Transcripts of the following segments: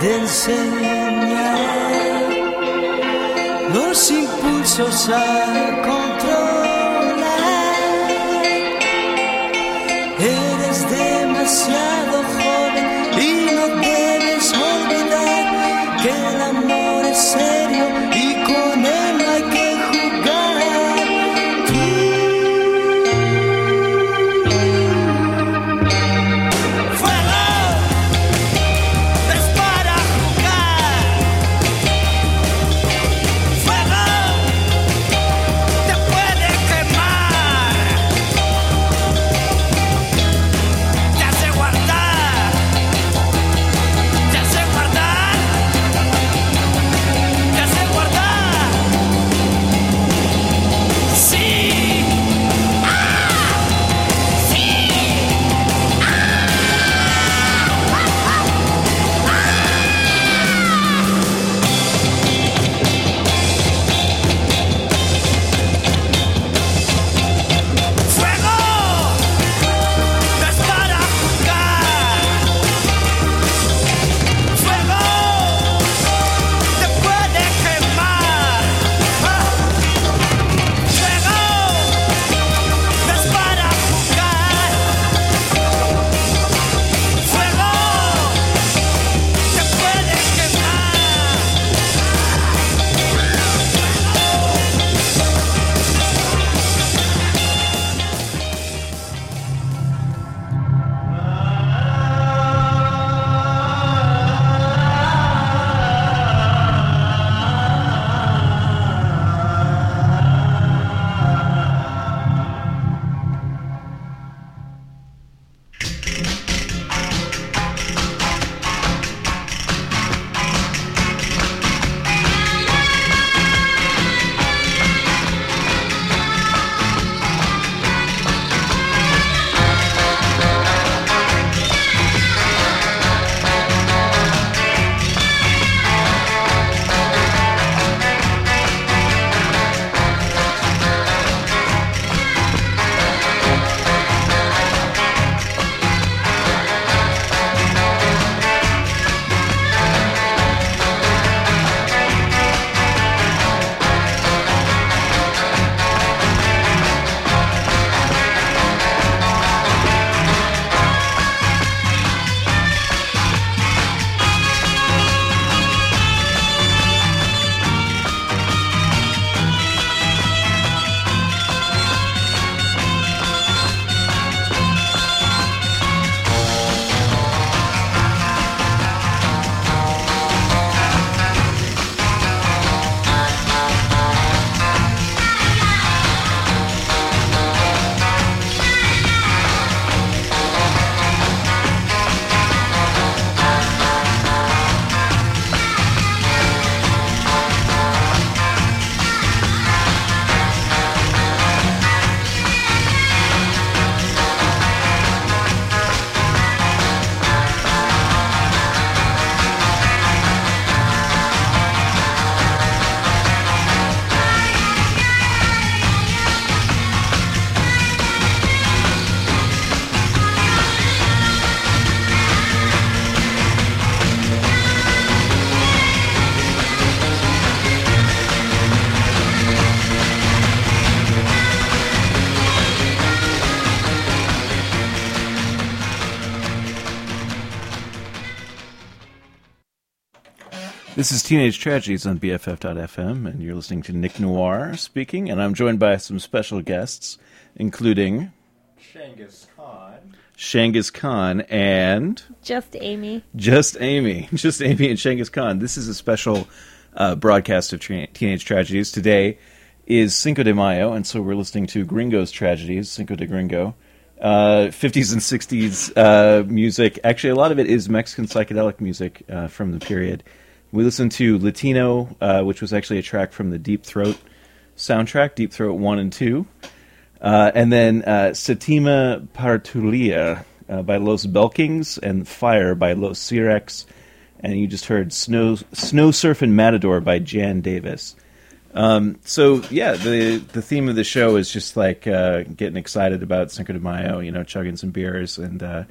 de enseñar los impulsos a controlar. This is Teenage Tragedies on BFF.fm, and you're listening to Nick Noir speaking, and I'm joined by some special guests, including Shangus Khan. Shangus Khan and Just Amy. just Amy. Just Amy and Shangus Khan. This is a special uh, broadcast of tra- Teenage Tragedies. Today is Cinco de Mayo, and so we're listening to Gringo's Tragedies, Cinco de Gringo. uh, 50s and 60s uh, music. Actually, a lot of it is Mexican psychedelic music uh, from the period. We listened to Latino, uh, which was actually a track from the Deep Throat soundtrack, Deep Throat 1 and 2. Uh, and then uh, Setima Patrulla uh, by Los Belkings and Fire by Los Sirex. And you just heard Snow, Snow Surfing Matador by Jan Davis. Um, so yeah, the the theme of the show is just like uh, getting excited about Cinco de Mayo, you know, chugging some beers and uh,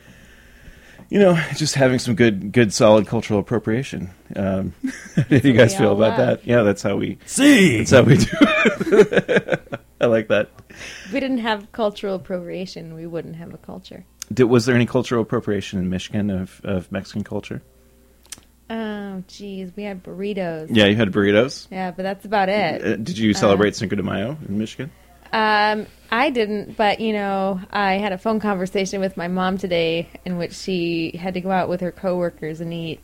you know, just having some good good solid cultural appropriation. Um, how do you guys feel about love. that? Yeah, that's how we See, that's how we do. it. I like that. If we didn't have cultural appropriation, we wouldn't have a culture. Did, was there any cultural appropriation in Michigan of, of Mexican culture? Oh, geez, we had burritos. Yeah, you had burritos. Yeah, but that's about it. Uh, did you celebrate Cinco de Mayo in Michigan? Um, I didn't, but you know, I had a phone conversation with my mom today in which she had to go out with her coworkers and eat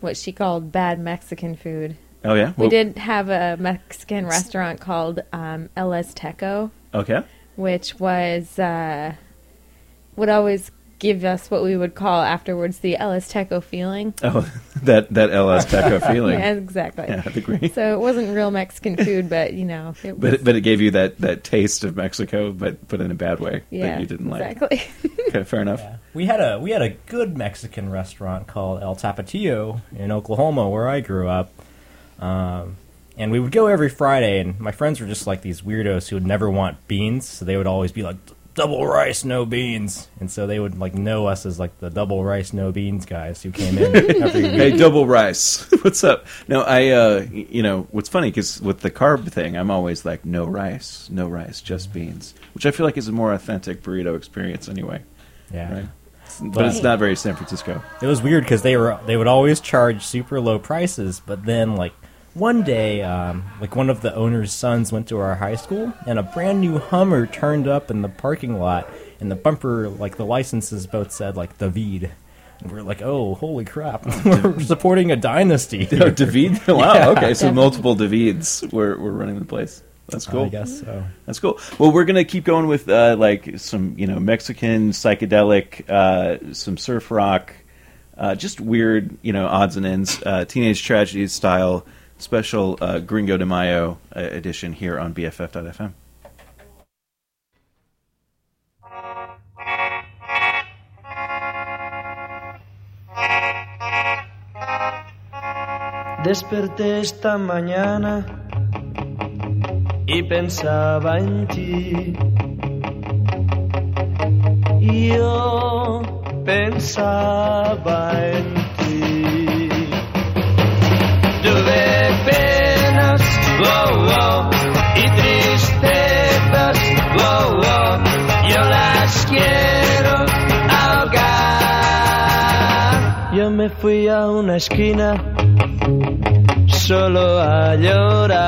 what she called bad Mexican food. Oh yeah, We Well, did have a Mexican restaurant called um, El Azteco, Okay, which was uh, would always give us what we would call afterwards the El Azteco feeling. oh that that El Azteco feeling. Yeah, exactly. Yeah, I'd agree. So it wasn't real Mexican food, but you know, it was. But it, but it gave you that, that taste of Mexico, but but in a bad way yeah, that you didn't like. exactly. Okay, fair enough. Yeah. We had a we had a good Mexican restaurant called El Tapatio in Oklahoma, where I grew up. Um, and we would go every Friday, and my friends were just like these weirdos who would never want beans, so they would always be like double rice, no beans, and so they would like know us as like the double rice, no beans guys who came in every week. Hey, double rice. What's up? No, I, uh, you know, what's funny because with the carb thing, I'm always like, no rice, no rice, just beans, which I feel like is a more authentic burrito experience anyway, Yeah. right? But it's not very San Francisco. It was weird because they were they would always charge super low prices, but then like one day, um, like one of the owner's sons went to our high school, and a brand new Hummer turned up in the parking lot, and the bumper, like the licenses both said like David. And we're like, oh, holy crap! we're supporting a dynasty. Oh, David? Wow. Yeah. Okay, so multiple Davids were, were running the place. That's cool. I guess so. That's cool. Well, we're gonna keep going with uh, like some you know Mexican psychedelic, uh, some surf rock, uh, just weird you know odds and ends, uh, teenage tragedy style special uh, Gringo de Mayo uh, edition here on BFF.fm. Desperté esta mañana y pensaba en ti. Yo pensaba en me fui a una esquina solo a llorar,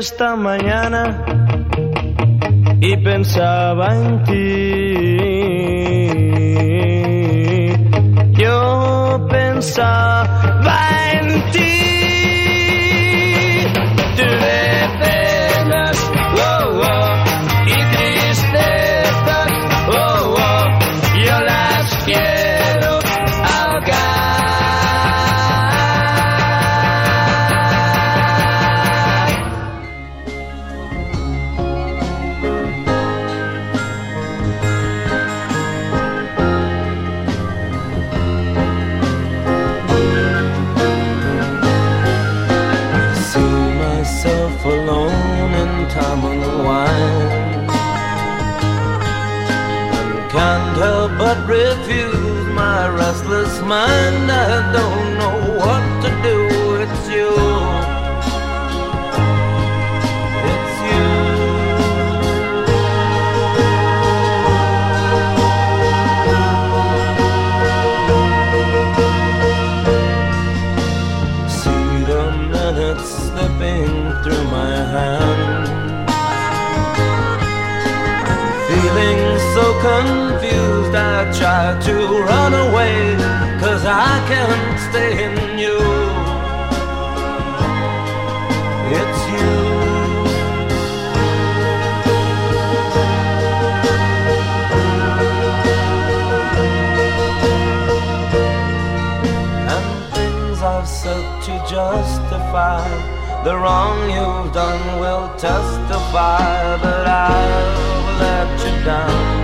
esta mañana y pensaba en ti. Yo pensaba refuse my restless mind. I don't know what to do. It's you. It's you. See the minutes slipping through my feeling so confused must I try to run away? Cause I can't stay in you. It's you. And things I've said to justify the wrong you've done will testify, but I've let you down.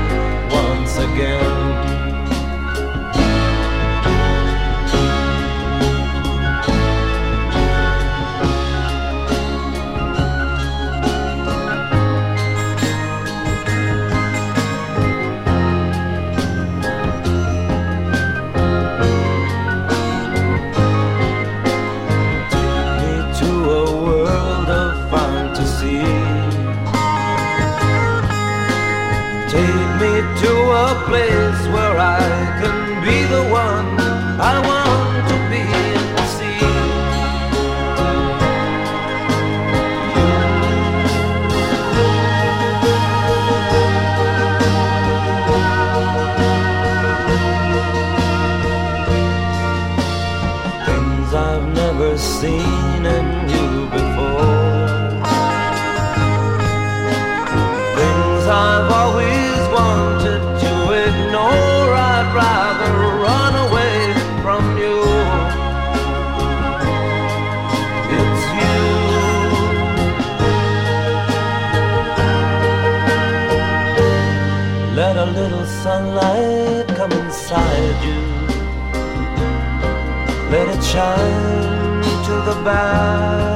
time to the back.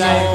No,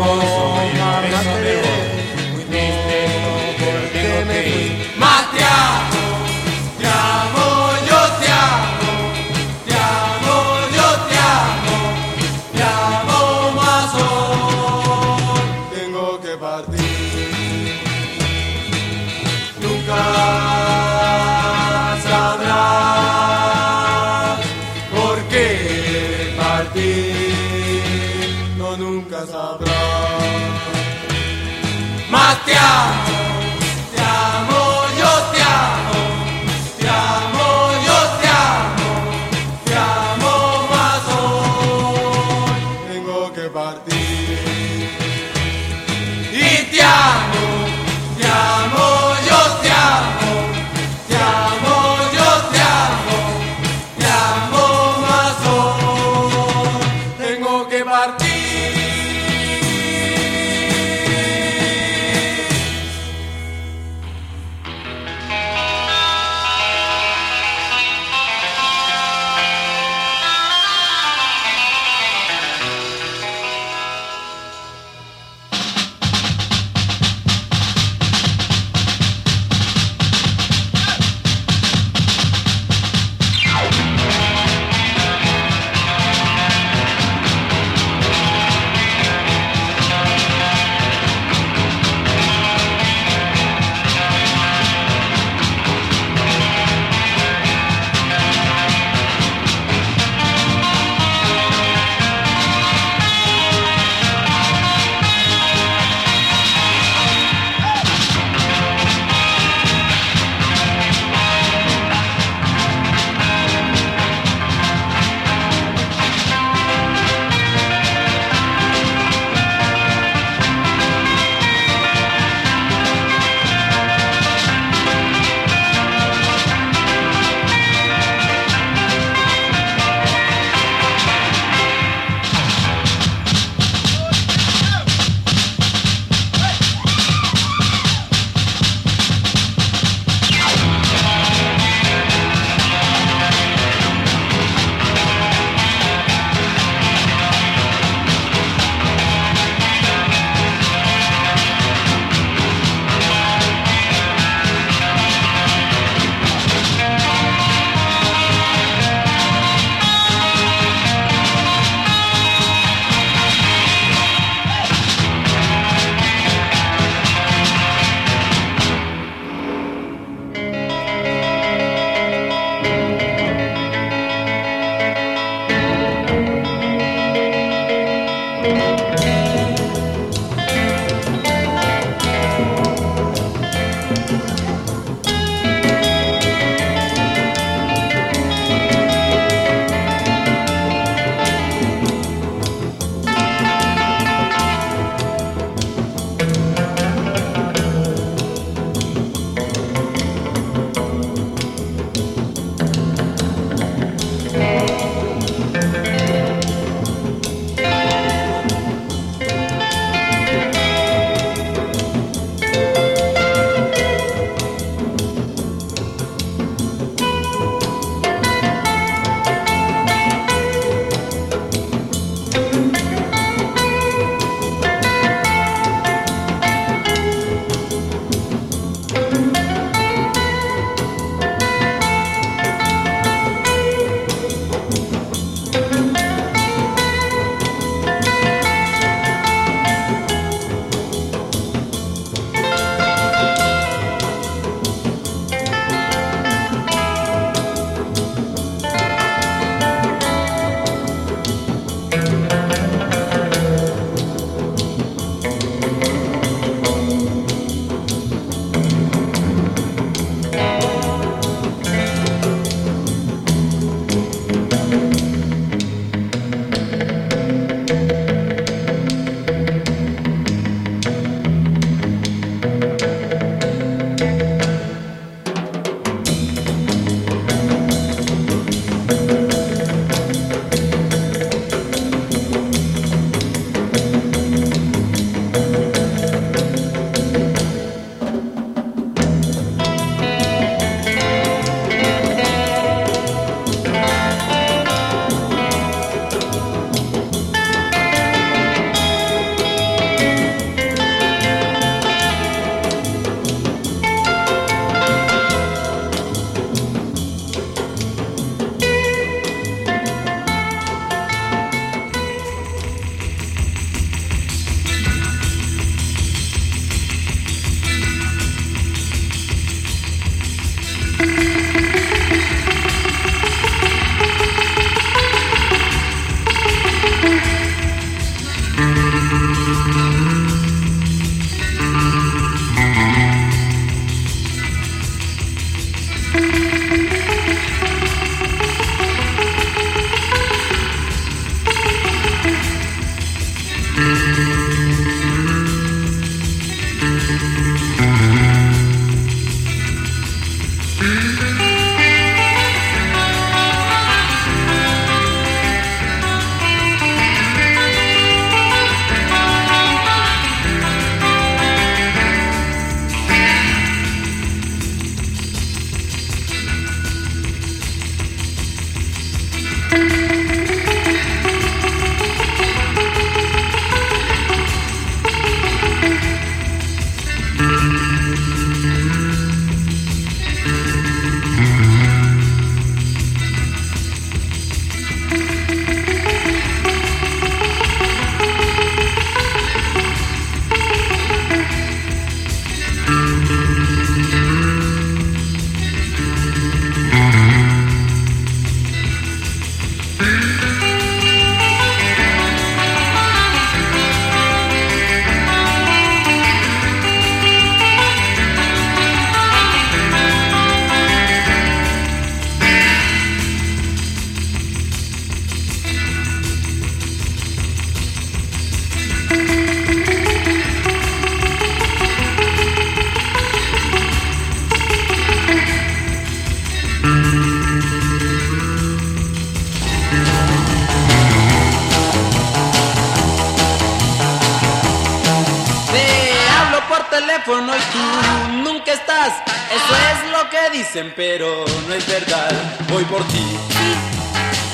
teléfono y tú nunca estás. Eso es lo que dicen, pero no es verdad. Voy por ti,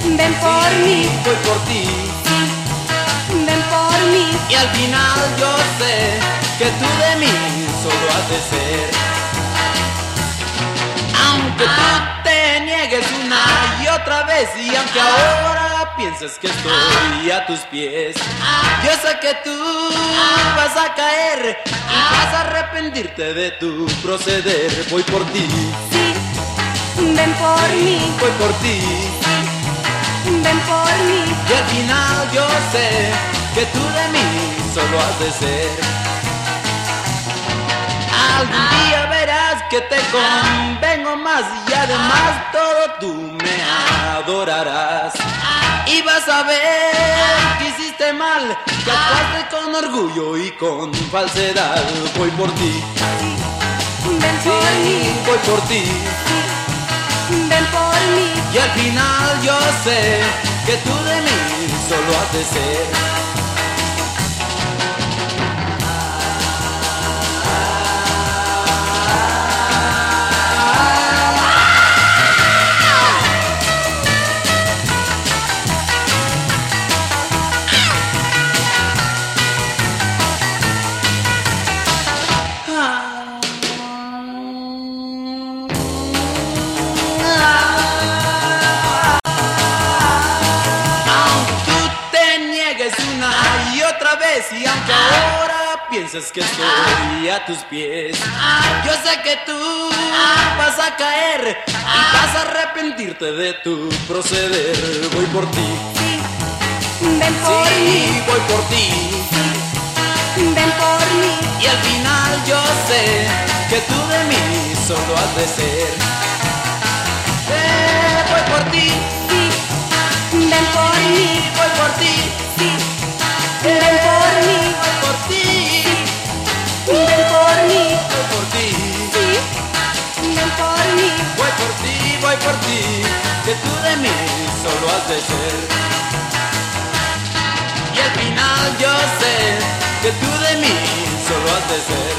Ven por mí, voy por ti. ven por mí. Y al final yo sé que tú de mí solo has de ser. Aunque tú te niegues una y otra vez y aunque ahora pienses que estoy a tus pies, yo sé que tú vas a caer y vas a arrepentirte de tu proceder. Voy por ti, Ven por mí, voy por ti. ven por mí. Y al final yo sé que tú de mí solo has de ser. Algún día verás que te convengo más y además todo tú me adorarás. Y vas a ver que hiciste mal, que actuaste con orgullo y con falsedad. Voy por ti, Ven sí, por mí, voy por ti. ven por mí. Y al final yo sé que tú de mí solo has de ser. Vez y aunque ahora pienses que estoy a tus pies, yo sé que tú vas a caer y vas a arrepentirte de tu proceder. Voy por ti, Ven por sí, mí, voy por ti. ven por mí. Y al final yo sé que tú de mí solo has de ser. Eh, voy por ti, Ven por mí, voy por ti, ven por mí, voy por ti, ven por mí. voy por ti. Ven por mí, Voy por ti, voy por ti, que tú de mí solo has de ser. Y al final yo sé que tú de mí solo has de ser.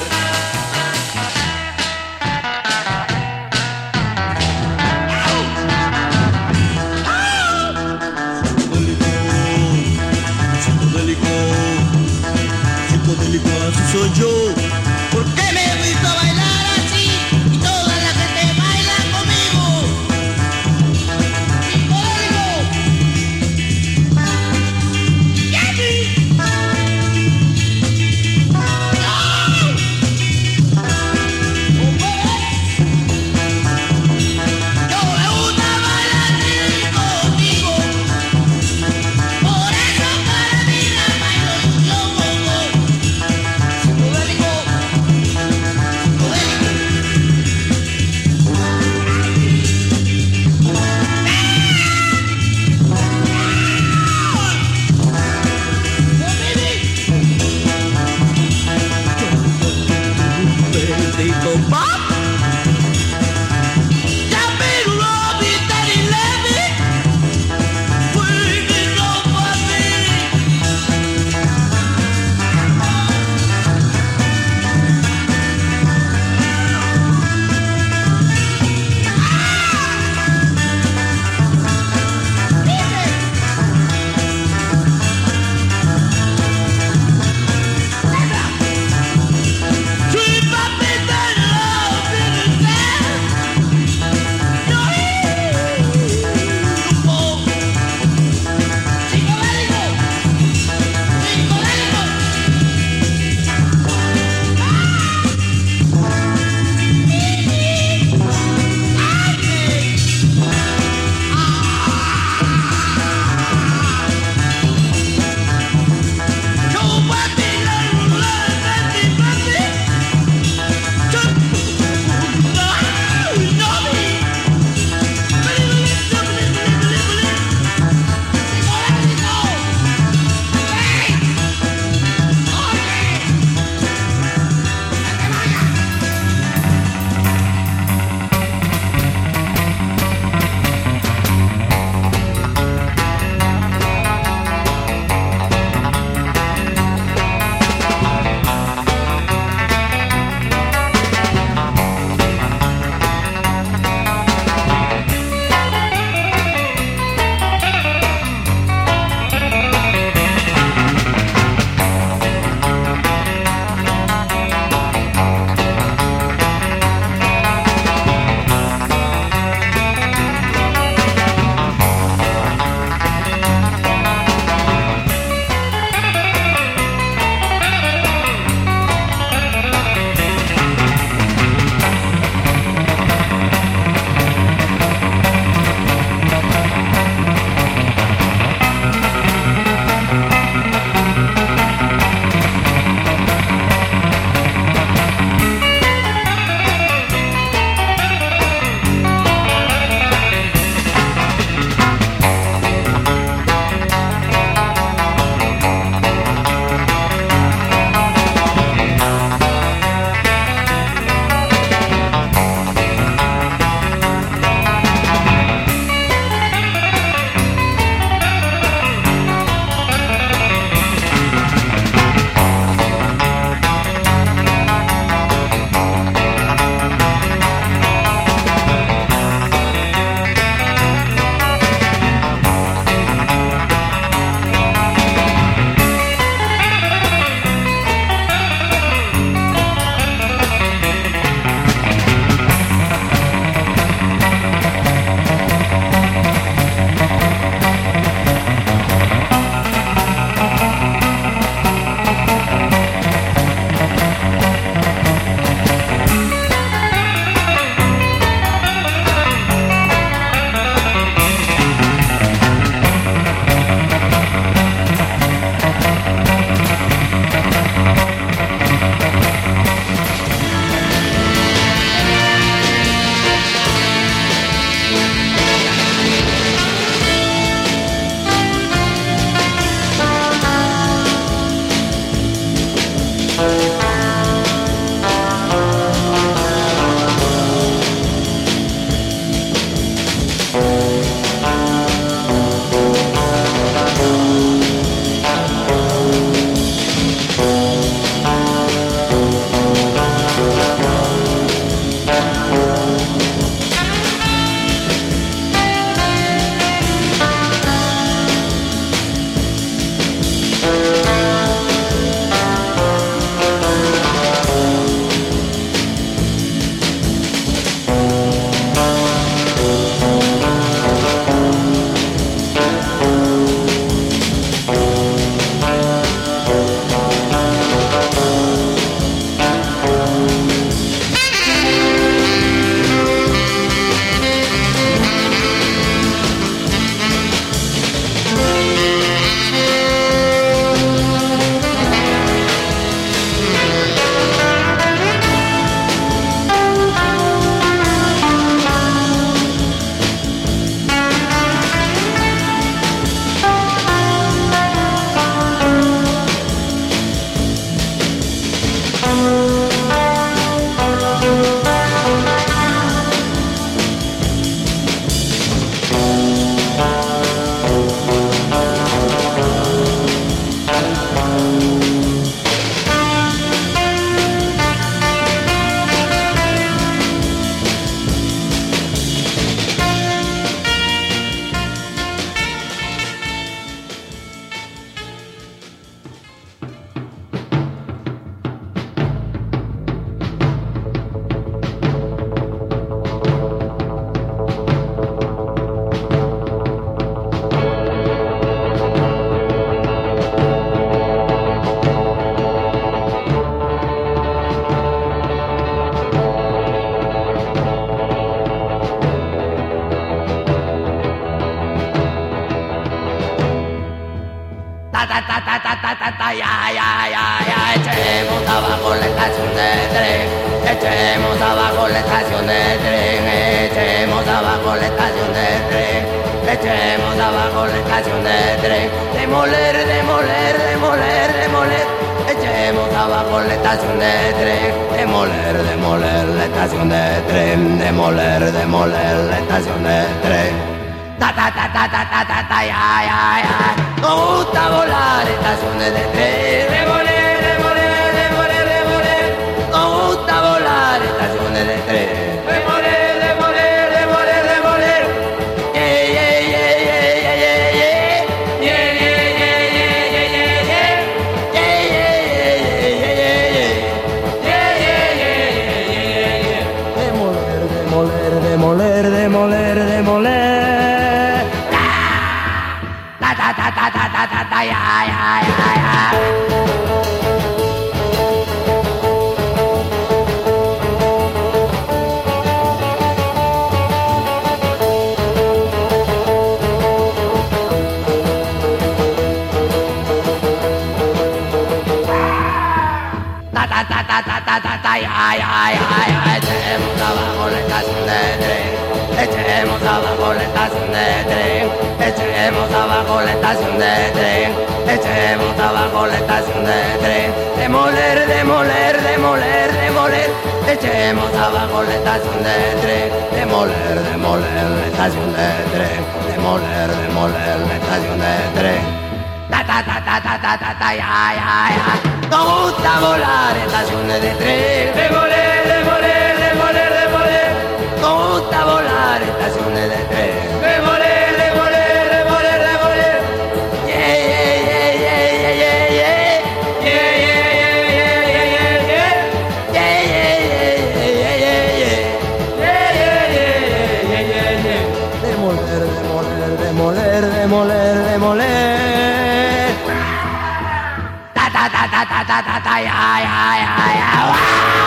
Soy yo. ¿Por qué me he visto bailar Bob. La estación de tren. Echemos abajo la estación de tren echemos abajo la estación de tren. Echemos abajo la estación de tren. Demoler demoler demoler demoler. Echemos abajo la estación de tren. Demoler demoler la estación de tren. Demoler demoler la estación de tren. Ta ta ta ta ta ta ta ta ya ya ya. Nos gusta volar estaciones de tren estaciones de tren. De morir, de morir, ya ya ya ya echemos abajo la estación de tren. Echemos abajo la estación de tren. Echemos abajo la estación de tren. Echemos abajo la estación de tren. Demoler demoler demoler demoler. Echemos abajo la estación de tren. Demoler demoler la estación de tren. Demoler demoler la estación de tren ta ta ta ta ta ta ta ay, ay, ay. Nos gusta volar en las estaciones de tren, de voler, de voler, de voler, de voler. Nos gusta volar en las estaciones de ta ta ta ta ta ay ay ay ay.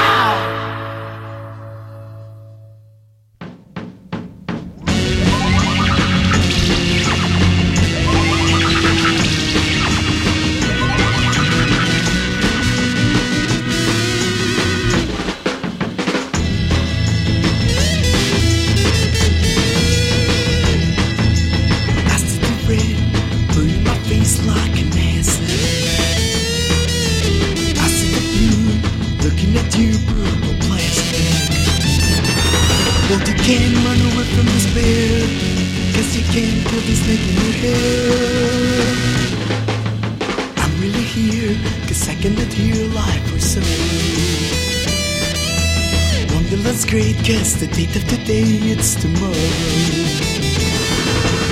Wonderland's great, cause the date of today, it's tomorrow.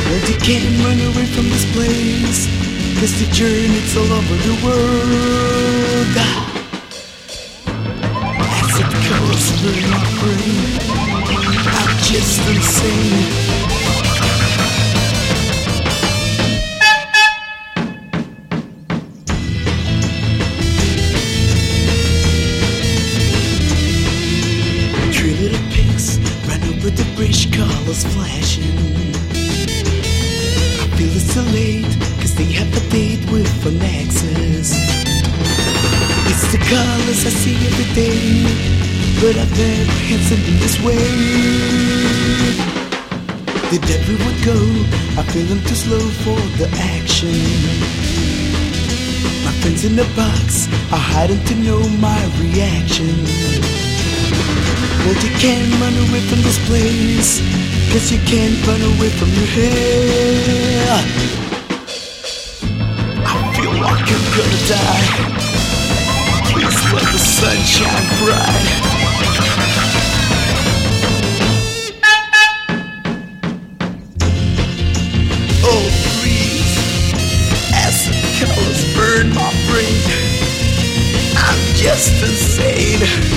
But you can't run away from this place Cause the journey's all over the world. Ah. As it goes through my brain I'm just insane I feel too slow for the action. My friends in the box are hiding to know my reaction. But you can't run away from this place Cause you can't run away from your hair I feel like I'm gonna die Please let the sunshine bright just insane.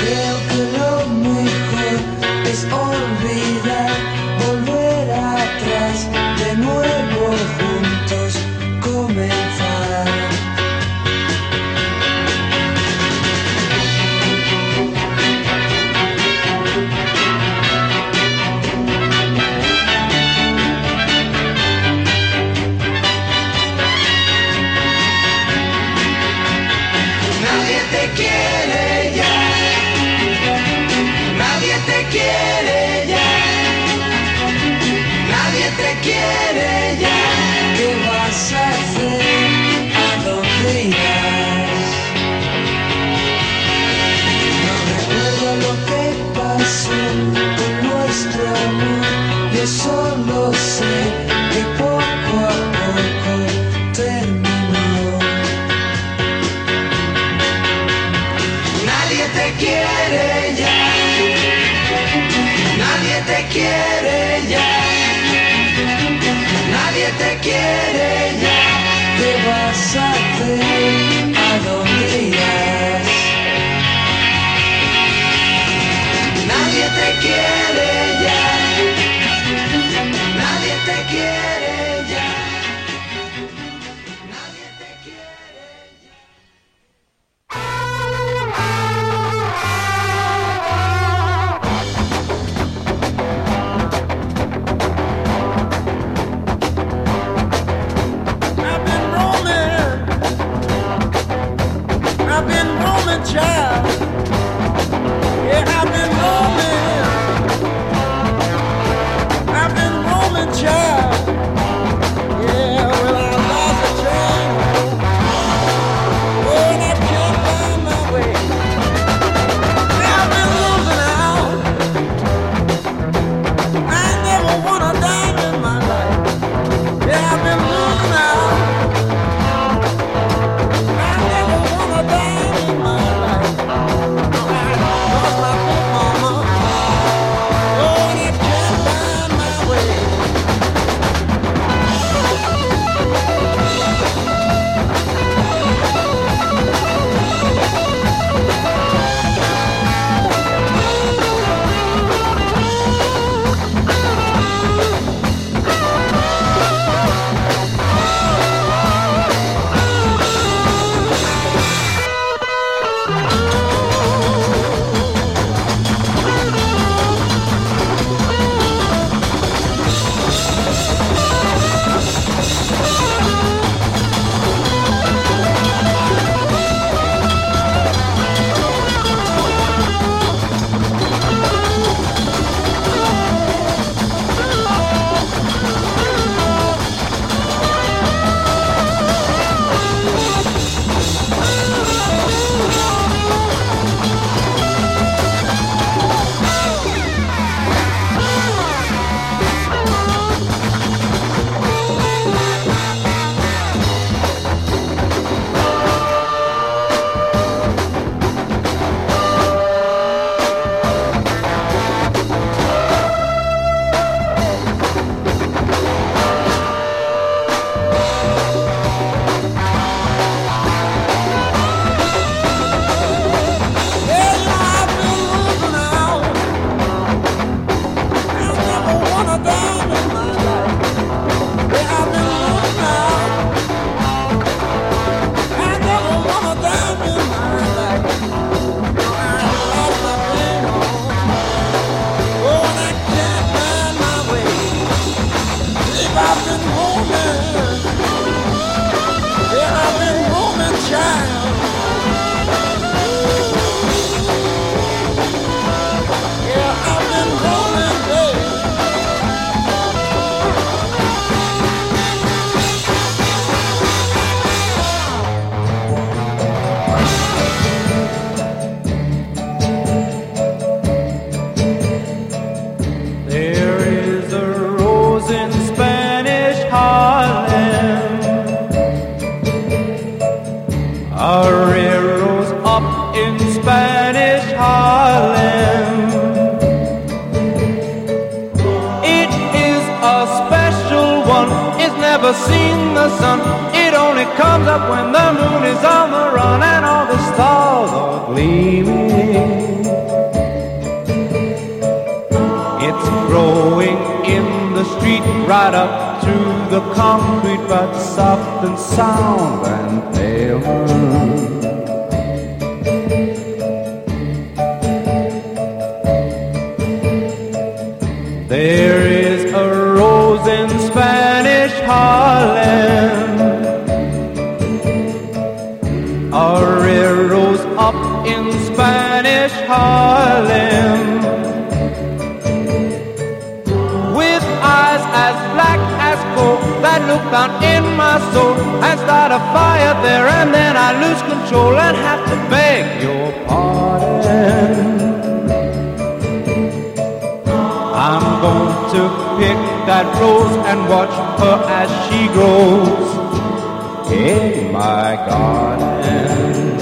Creo que lo mejor es olvidar, down in my soul and start a fire there, and then I lose control and have to beg your pardon. I'm going to pick that rose and watch her as she grows in my garden.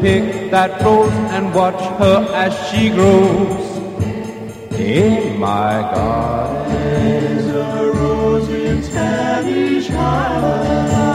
Pick that rose and watch her as she grows in my garden. is a rose in Spanish There